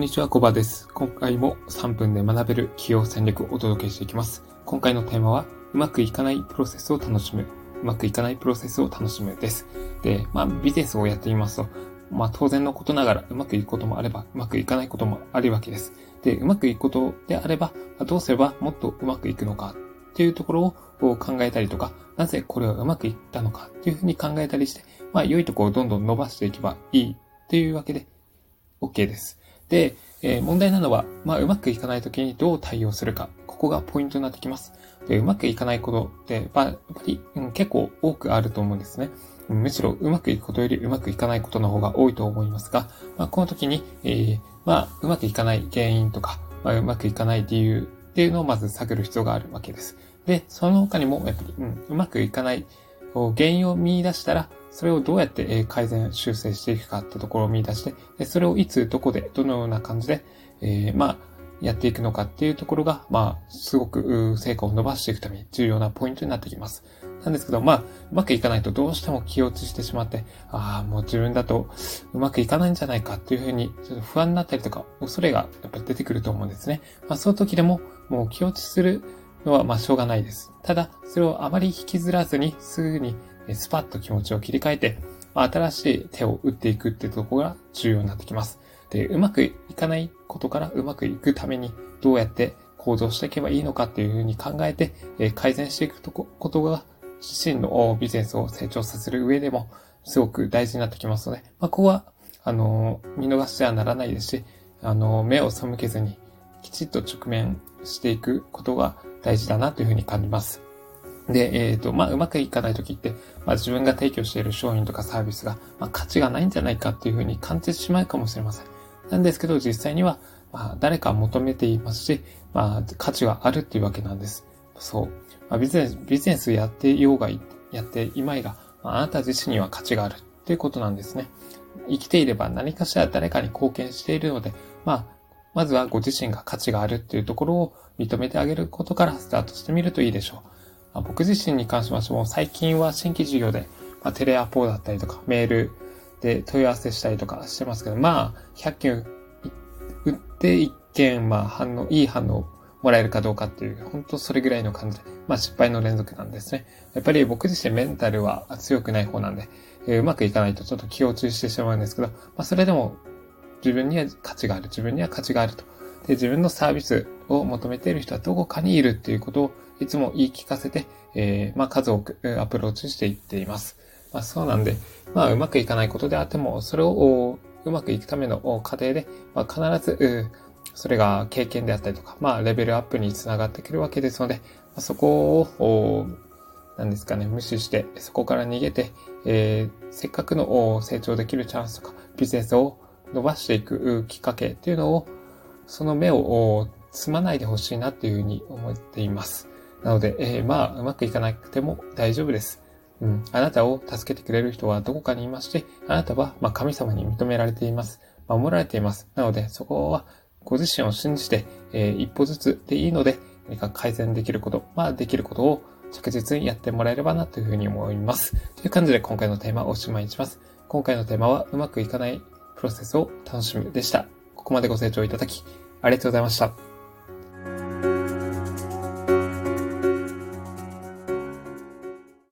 んにちは、コバです。今回も3分で学べる企業戦略をお届けしていきます。今回のテーマは、うまくいかないプロセスを楽しむ。うまくいかないプロセスを楽しむです。で、まあ、ビジネスをやっていますと、まあ、当然のことながら、うまくいくこともあれば、うまくいかないこともあるわけです。で、うまくいくことであれば、どうすればもっとうまくいくのかっていうところを考えたりとか、なぜこれはうまくいったのかっていうふうに考えたりして、まあ、良いとこをどんどん伸ばしていけばいいっていうわけで、OK です。で、えー、問題なのは、まあ、うまくいかないときにどう対応するか。ここがポイントになってきます。で、うまくいかないことって、まあ、やっぱり、うん、結構多くあると思うんですね。むしろうまくいくことよりうまくいかないことの方が多いと思いますが、まあ、この時に、えー、まあ、うまくいかない原因とか、まあ、うまくいかない理由っていうのをまず探る必要があるわけです。で、その他にも、やっぱり、うん、うまくいかない原因を見出したら、それをどうやって改善、修正していくかってところを見出して、それをいつ、どこで、どのような感じで、えー、まあ、やっていくのかっていうところが、まあ、すごく成果を伸ばしていくために重要なポイントになってきます。なんですけど、まあ、うまくいかないとどうしても気落ちしてしまって、ああ、もう自分だとうまくいかないんじゃないかっていうふうに、ちょっと不安になったりとか、恐れがやっぱり出てくると思うんですね。まあ、その時でも、もう気落ちするのは、まあ、しょうがないです。ただ、それをあまり引きずらずに、すぐにスパッと気持ちを切り替えて、新しい手を打っていくってところが重要になってきます。で、うまくいかないことからうまくいくためにどうやって行動していけばいいのかっていうふうに考えて、え改善していくことが自身のビジネスを成長させる上でもすごく大事になってきますので、まあ、ここは、あの、見逃してはならないですし、あの、目を背けずにきちっと直面していくことが大事だなというふうに感じます。で、えっ、ー、と、まあ、うまくいかないときって、まあ、自分が提供している商品とかサービスが、まあ、価値がないんじゃないかっていうふうに感じてしまうかもしれません。なんですけど、実際には、まあ、誰か求めていますし、まあ、価値はあるっていうわけなんです。そう。まあ、ビジネス、ビジネスやってようが、やっていまいが、まあ、あなた自身には価値があるっていうことなんですね。生きていれば何かしら誰かに貢献しているので、まあ、まずはご自身が価値があるっていうところを認めてあげることからスタートしてみるといいでしょう。まあ、僕自身に関しましても、最近は新規事業で、まあ、テレアポだったりとか、メールで問い合わせしたりとかしてますけど、まあ、100件売って1件、まあ、反応、いい反応もらえるかどうかっていう、本当それぐらいの感じで、まあ失敗の連続なんですね。やっぱり僕自身メンタルは強くない方なんで、えー、うまくいかないとちょっと気を注意してしまうんですけど、まあそれでも自分には価値がある、自分には価値があると。で、自分のサービスを求めている人はどこかにいるっていうことをいつも言い聞かせて、えー、まあ数多くアプローチしていっています。まあそうなんで、まあうまくいかないことであっても、それをうまくいくための過程で、まあ、必ず、それが経験であったりとか、まあレベルアップにつながってくるわけですので、まあ、そこを、何ですかね、無視して、そこから逃げて、えー、せっかくの成長できるチャンスとか、ビジネスを伸ばしていくきっかけっていうのを、その目を積まないでほしいなっていうふうに思っています。なので、えー、まあ、うまくいかなくても大丈夫です。うん。あなたを助けてくれる人はどこかにいまして、あなたは、まあ、神様に認められています。守られています。なので、そこは、ご自身を信じて、えー、一歩ずつでいいので、何か改善できること、まあ、できることを着実にやってもらえればなというふうに思います。という感じで今回のテーマをおしまいにします。今回のテーマは、うまくいかないプロセスを楽しむでした。ここまでご清聴いただき、ありがとうございました。